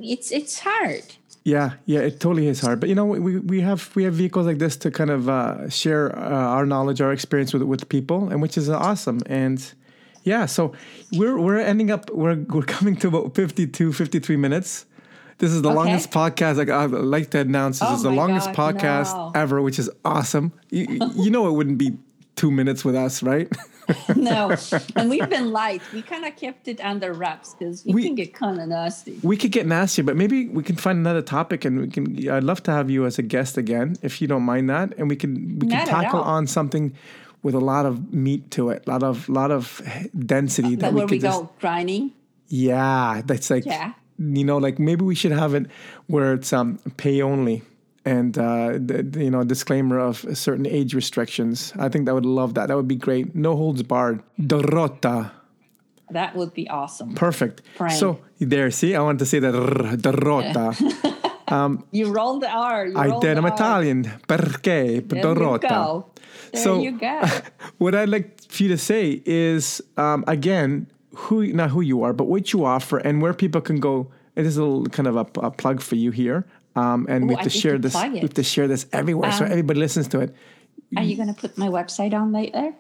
it's it's hard. Yeah, yeah, it totally is hard. But you know, we, we have we have vehicles like this to kind of uh, share uh, our knowledge, our experience with with people, and which is awesome. And yeah, so we're we're ending up we're we're coming to about 52, 53 minutes. This is the Okay. longest podcast. Like I'd like to announce, this Oh is the longest God, podcast no. ever, which is awesome. You, you know, it wouldn't be two minutes with us, right? no, and we've been light. We kind of kept it under wraps because we, We- can get kind of nasty. we could get nasty, but maybe we can find another topic, and we can. I'd love to have you as a guest again, if you don't mind that, and we can we can Not at tackle on something with a lot of meat to it, a lot of lot of density that But we where could we just. go grinding. Yeah, that's like Yeah. you know, like maybe we should have it where it's um pay only. And uh, the, you know, disclaimer of certain age restrictions. I think that would love that. That would be great. No holds barred. Dorota. That would be awesome. Perfect. So there, see, I wanted to say that. Dorota. You rolled the R. You I rolled did. I'm R. Perché? There Dorota. you go. There So- you go. what I'd like for you to say is, um, again, who not who you are, but what you offer and where people can go. It is a little kind of a, a plug for you here, um, and we have to share this. We have to share this everywhere, so Um, everybody listens to it. Are you going to put my website on later?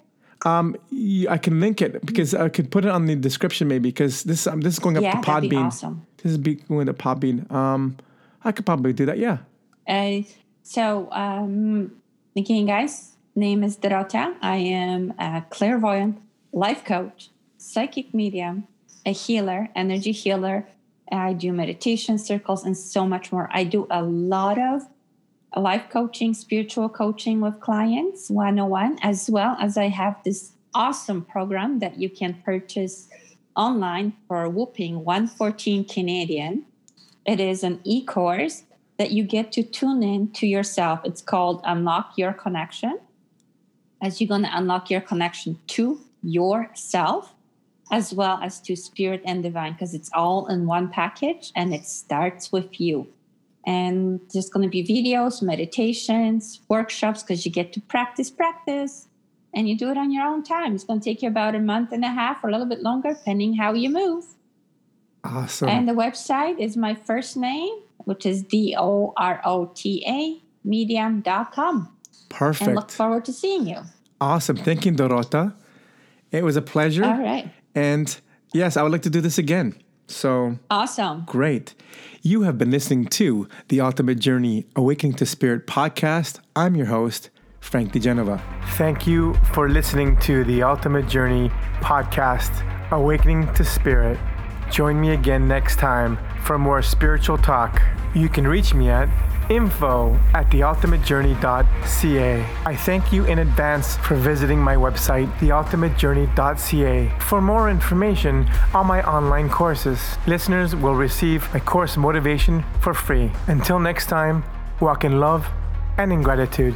I can link it because I could put it on the description maybe because this um, this is going up Yeah, to Podbean. awesome. This is going to Podbean. Um, I could probably do that. Yeah. Uh, so, um, again, guys, name is Dorota. I am a clairvoyant, life coach, psychic medium, a healer, energy healer. I do meditation circles and so much more. I do a lot of life coaching, spiritual coaching with clients, one on one, as well as I have this awesome program that you can purchase online for whooping 114 Canadian. It is an e course that you get to tune in to yourself. It's called Unlock Your Connection. As you're going to unlock your connection to yourself, as well as to spirit and divine, because it's all in one package and it starts with you. And there's going to be videos, meditations, workshops, because you get to practice, practice, and you do it on your own time. It's going to take you about a month and a half or a little bit longer, depending how you move. Awesome. And the website is my first name, which is D O R O T A medium.com. perfect And look forward to seeing you. Awesome. Thank you, Dorota. It was a pleasure. All right. And yes, I would like to do this again. So Awesome. great. You have been listening to the Ultimate Journey Awakening to Spirit podcast. I'm your host, Frank DeGenova. Thank you for listening to the Ultimate Journey podcast, Awakening to Spirit. Join me again next time for more spiritual talk. You can reach me at info at theultimatejourney.ca. I thank you in advance for visiting my website, theultimatejourney.ca, for more information on my online courses. Listeners will receive my course motivation for free. Until next time, walk in love and in gratitude.